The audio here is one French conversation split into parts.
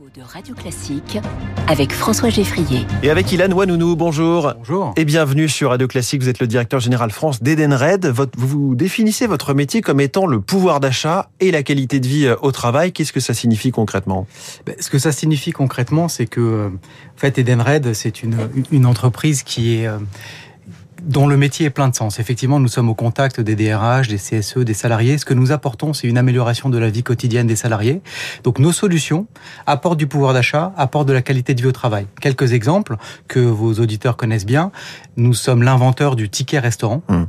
de Radio Classique avec François Geffrier. Et avec Ilan Wanounou, bonjour. Bonjour. Et bienvenue sur Radio Classique. Vous êtes le directeur général France d'Edenred. Vous définissez votre métier comme étant le pouvoir d'achat et la qualité de vie euh, au travail. Qu'est-ce que ça signifie concrètement? Ben, Ce que ça signifie concrètement, c'est que, euh, en fait, Edenred, c'est une, une entreprise qui est euh, dont le métier est plein de sens. Effectivement, nous sommes au contact des DRH, des CSE, des salariés. Ce que nous apportons, c'est une amélioration de la vie quotidienne des salariés. Donc, nos solutions apportent du pouvoir d'achat, apportent de la qualité de vie au travail. Quelques exemples que vos auditeurs connaissent bien. Nous sommes l'inventeur du ticket restaurant. Hum.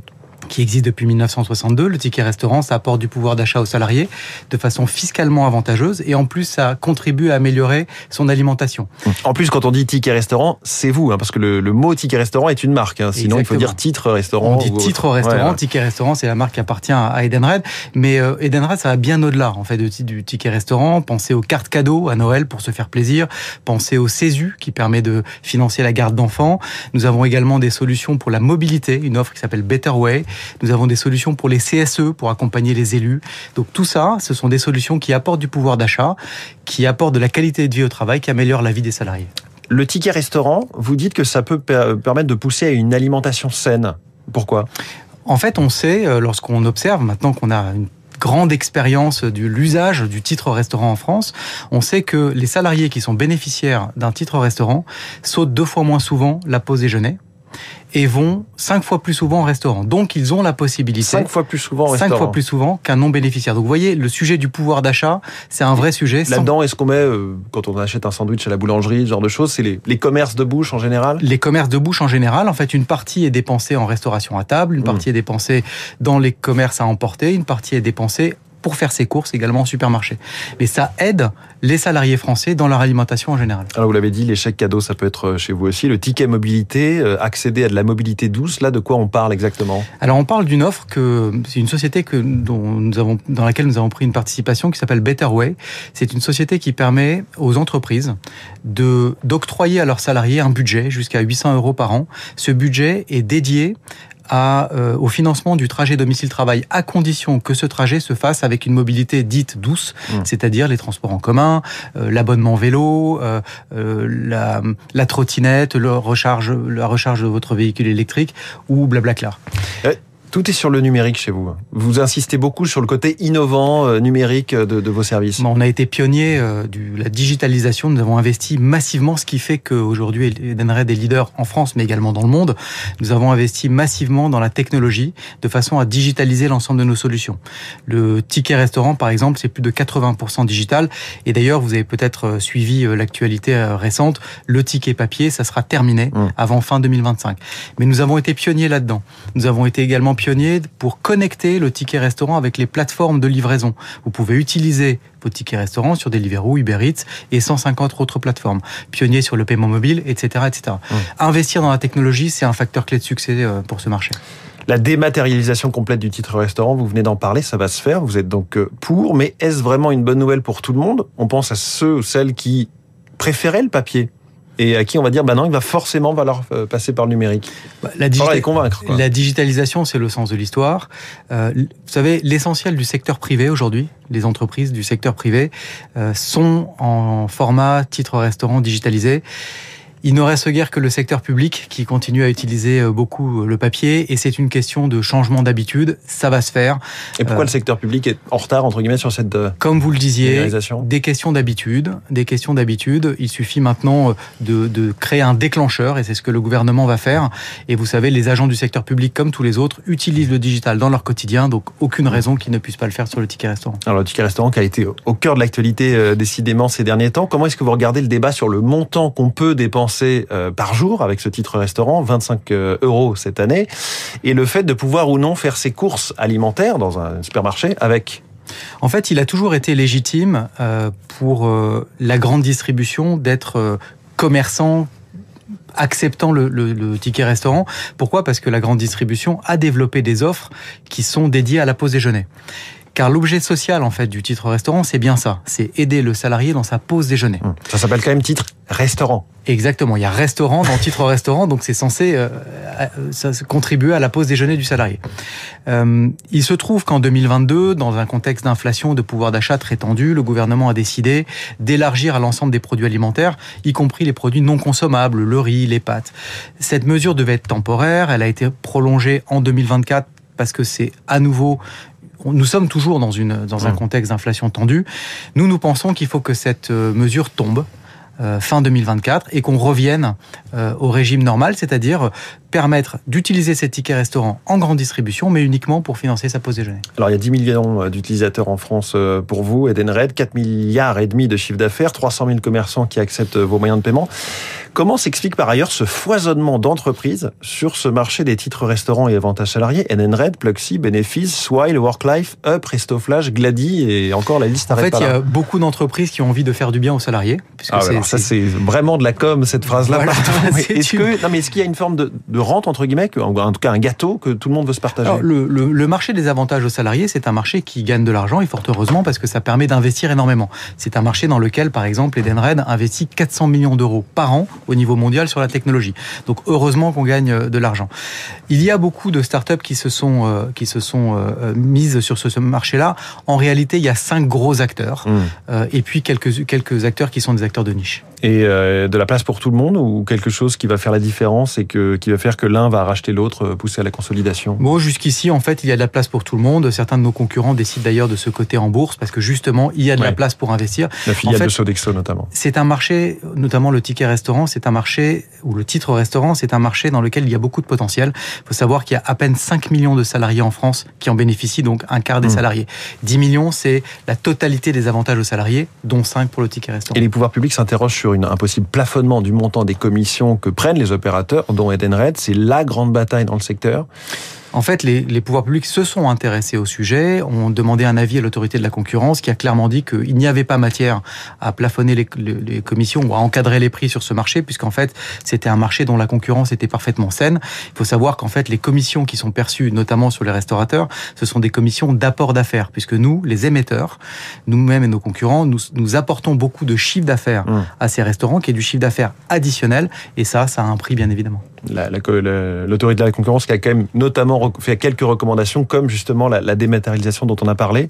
Qui existe depuis 1962. Le ticket restaurant, ça apporte du pouvoir d'achat aux salariés de façon fiscalement avantageuse et en plus, ça contribue à améliorer son alimentation. En plus, quand on dit ticket restaurant, c'est vous, hein, parce que le, le mot ticket restaurant est une marque. hein. Sinon, il faut Exactement. dire titre restaurant. On dit titre restaurant, Ouais, ouais. ticket restaurant, c'est la marque qui appartient à Edenred. Mais euh, Edenred, ça va bien au-delà en fait du ticket restaurant. Pensez aux cartes cadeaux à Noël pour se faire plaisir. Pensez au CESU qui permet de financer la garde d'enfants. Nous avons également des solutions pour la mobilité, une offre qui s'appelle Better Way. Nous avons des solutions pour les CSE pour accompagner les élus. Donc tout ça, ce sont des solutions qui apportent du pouvoir d'achat, qui apportent de la qualité de vie au travail, qui améliorent la vie des salariés. Le ticket restaurant, vous dites que ça peut per- permettre de pousser à une alimentation saine. Pourquoi? En fait, on sait, euh, lorsqu'on observe, maintenant qu'on a une grande expérience de l'usage du titre restaurant en France, on sait que les salariés qui sont bénéficiaires d'un titre restaurant sautent deux fois moins souvent la pause déjeuner et vont cinq fois plus souvent au restaurant. Donc, ils ont la possibilité Cinq fois plus souvent au cinq restaurant. fois plus souvent qu'un non-bénéficiaire. Donc, vous voyez, le sujet du pouvoir d'achat, c'est un vrai sujet. Sans- Là-dedans, est-ce qu'on met, euh, quand on achète un sandwich à la boulangerie, ce genre de choses, c'est les, les commerces de bouche en général? Les commerces de bouche en général, en fait, une partie est dépensée en restauration à table, une Mm. partie est dépensée dans les commerces à emporter, une partie est dépensée pour faire ses courses également en supermarché. Mais ça aide les salariés français dans leur alimentation en général. Alors vous l'avez dit, les chèques cadeaux, ça peut être euh, chez vous aussi. Le ticket mobilité, euh, accéder à de la mobilité douce, là, de quoi on parle exactement? Alors on parle d'une offre que c'est une société que dont nous avons dans laquelle nous avons pris une participation qui s'appelle Better Way. C'est une société qui permet aux entreprises de d'octroyer à leurs salariés un budget jusqu'à 800 euros par an. Ce budget est dédié à, euh, au financement du trajet domicile-travail à condition que ce trajet se fasse avec une mobilité dite douce, Mmh. c'est-à-dire les transports en commun, euh, l'abonnement vélo, euh, la, la trottinette, le recharge, la recharge de votre véhicule électrique ou Blablacar. Tout est sur le numérique chez vous. Vous insistez beaucoup sur le côté innovant euh, numérique de, de vos services. Bon, on a été pionnier euh, de la digitalisation. Nous avons investi massivement, ce qui fait qu'aujourd'hui, Edenred est leader en France, mais également dans le monde. Nous avons investi massivement dans la technologie de façon à digitaliser l'ensemble de nos solutions. Le ticket restaurant, par exemple, c'est plus de 80% digital. Et d'ailleurs, vous avez peut-être euh, suivi euh, l'actualité euh, récente. Le ticket papier, ça sera terminé Mm. avant fin 2025. Mais nous avons été pionniers là-dedans. Nous avons été également pionniers pour connecter le ticket restaurant avec les plateformes de livraison. Vous pouvez utiliser vos tickets restaurants sur Deliveroo, Uber Eats et 150 autres plateformes. Pionniers sur le paiement mobile, etc., etc. Mmh. Investir dans la technologie, c'est un facteur clé de succès euh, pour ce marché. La dématérialisation complète du titre restaurant, vous venez d'en parler, ça va se faire. Vous êtes donc euh, pour, mais est-ce vraiment une bonne nouvelle pour tout le monde? On pense à ceux ou celles qui préféraient le papier et à qui on va dire, bah non, il va forcément falloir euh, passer par le numérique. Bah, La, Faudra digita- les convaincre. quoi. la digitalisation, c'est le sens de l'histoire. Euh, vous savez, l'essentiel du secteur privé aujourd'hui, les entreprises du secteur privé, euh, sont en format titre restaurant digitalisé. Il ne reste guère que le secteur public qui continue à utiliser euh, beaucoup le papier et c'est une question de changement d'habitude. Ça va se faire. Et pourquoi euh, le secteur public est en retard, entre guillemets, sur cette euh, Comme vous le disiez, des questions d'habitude, des questions d'habitude. Il suffit maintenant euh, de, de créer un déclencheur et c'est ce que le gouvernement va faire. Et vous savez, les agents du secteur public, comme tous les autres, utilisent le digital dans leur quotidien, donc aucune raison qu'ils ne puissent pas le faire sur le ticket restaurant. Alors, le ticket restaurant qui a été au cœur de l'actualité euh, décidément ces derniers temps. Comment est-ce que vous regardez le débat sur le montant qu'on peut dépenser? Euh, par jour avec ce titre restaurant, 25 euh, euros cette année, et le fait de pouvoir ou non faire ses courses alimentaires dans un supermarché avec En fait, il a toujours été légitime euh, pour la grande distribution d'être commerçant acceptant le- le ticket restaurant. Pourquoi? Parce que la grande distribution a développé des offres qui sont dédiées à la pause déjeuner. Car l'objet social en fait du titre restaurant, c'est bien ça, c'est aider le salarié dans sa pause déjeuner. Hum. Ça s'appelle quand même titre restaurant. Exactement, il y a restaurant dans titre restaurant, donc c'est censé euh, ça, contribuer à la pause déjeuner du salarié. Euh, il se trouve qu'en 2022, dans un contexte d'inflation de pouvoir d'achat très tendu, le gouvernement a décidé d'élargir à l'ensemble des produits alimentaires, y compris les produits non consommables, le riz, les pâtes. Cette mesure devait être temporaire, elle a été prolongée en 2024 parce que c'est à nouveau nous sommes toujours dans, une, dans un mmh. contexte d'inflation tendue. Nous, nous pensons qu'il faut que cette euh, mesure tombe. Euh, fin 2024 et qu'on revienne euh, au régime normal, c'est-à-dire permettre d'utiliser ces tickets restaurants en grande distribution, mais uniquement pour financer sa pause déjeuner. Alors il y a 10 millions euh, d'utilisateurs en France pour vous, Edenred, 4 milliards et demi de chiffre d'affaires, 300 000 commerçants qui acceptent vos moyens de paiement. Comment s'explique par ailleurs ce foisonnement d'entreprises sur ce marché des titres restaurants et avantages salariés? Edenred, Pluxy, Benefis, Swile, Worklife, Up, Restoflash, Glady et encore la liste En fait, il y a beaucoup d'entreprises qui ont envie de faire du bien aux salariés. Ah ça c'est vraiment de la com cette phrase-là. est-ce que non mais est-ce qu'il y a une forme de, de, rente entre guillemets, en tout cas un gâteau que tout le monde veut se partager Alors, le, le, le, marché des avantages aux salariés, c'est un marché qui gagne de l'argent et fort heureusement parce que ça permet d'investir énormément. C'est un marché dans lequel, par exemple, Edenred investit 400 millions d'euros par an au niveau mondial sur la technologie. Donc heureusement qu'on gagne euh, de l'argent. Il y a beaucoup de startups qui se sont euh, qui se sont euh, mises sur ce, marché-là. En réalité, il y a cinq gros acteurs mmh. et puis quelques quelques acteurs qui sont des acteurs de niche et euh, de la place pour tout le monde ou quelque chose qui va faire la différence et que, qui va faire que l'un va racheter l'autre, euh, pousser à la consolidation? Bon, jusqu'ici, en fait, il y a de la place pour tout le monde. Certains de nos concurrents décident d'ailleurs de se coter en bourse parce que justement, il y a de la place pour investir. La filiale de Sodexo notamment. C'est un marché, notamment le ticket restaurant, c'est un marché, ou le titre restaurant, c'est un marché dans lequel il y a beaucoup de potentiel. Il faut savoir qu'il y a à peine 5 millions de salariés en France qui en bénéficient, donc un quart des mmh. salariés. 10 millions, c'est la totalité des avantages aux salariés, dont 5 pour le ticket restaurant. Et les pouvoirs publics s'interrogent sur un possible plafonnement du montant des commissions que prennent les opérateurs, dont Edenred. C'est la grande bataille dans le secteur. En fait, les, les, pouvoirs publics se sont intéressés au sujet, ont demandé un avis à l'autorité de la concurrence qui a clairement dit qu'il n'y avait pas matière à plafonner les, les, commissions ou à encadrer les prix sur ce marché, puisqu'en fait, c'était un marché dont la concurrence était parfaitement saine. Il faut savoir qu'en fait, les commissions qui sont perçues, notamment sur les restaurateurs, ce sont des commissions d'apport d'affaires, puisque nous, les émetteurs, nous-mêmes et nos concurrents, nous, nous apportons beaucoup de chiffre d'affaires mmh. à ces restaurants, qui est du chiffre d'affaires additionnel, et ça, ça a un prix, bien évidemment. L'autorité de la concurrence qui a quand même notamment fait quelques recommandations comme justement la, la dématérialisation dont on a parlé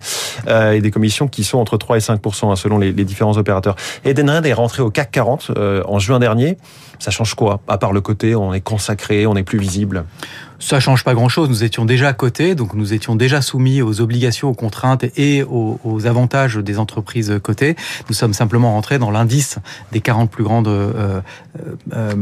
euh, et des commissions qui sont entre 3 et 5% hein, selon les, les, différents opérateurs. Edenred est rentré au CAC 40 euh, en juin dernier. Ça change quoi? À part le côté, on est consacré, on est plus visible? Ça change pas grand-chose. Nous étions déjà à côté, donc nous étions déjà soumis aux obligations, aux contraintes et aux, aux avantages des entreprises cotées. Nous sommes simplement rentrés dans l'indice des 40 plus grandes euh, euh,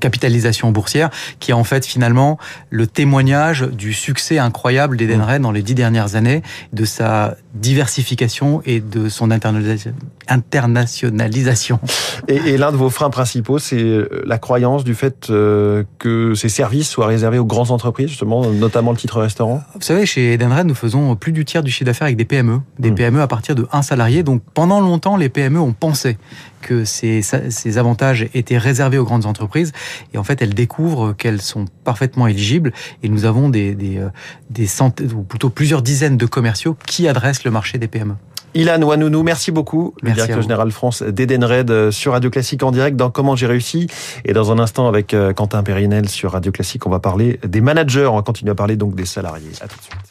capitalisations boursières, qui est en fait finalement le témoignage du succès incroyable d'Edenred dans les dix dernières années, de sa diversification et de son internationalisation. Et, et l'un de vos freins principaux, c'est la croyance du fait euh, que ces services soient réservés aux grands entreprises, justement, notamment le titre restaurant Vous savez, chez Edenred, nous faisons plus du tiers du chiffre d'affaires avec des PME, des mmh. PME à partir de un salarié. Donc pendant longtemps, les PME ont pensé que ces, ces avantages étaient réservés aux grandes entreprises. Et en fait, elles découvrent qu'elles sont parfaitement éligibles. Et nous avons des, des, euh, des centaines, ou plutôt plusieurs dizaines de commerciaux qui adressent le marché des PME. Ilan Wanounou, merci beaucoup, le directeur général France d'Edenred euh, sur Radio Classique en direct dans Comment j'ai réussi. Et dans un instant avec euh, Quentin Périnel sur Radio Classique, on va parler des managers. On va continuer à parler donc des salariés. À tout de suite.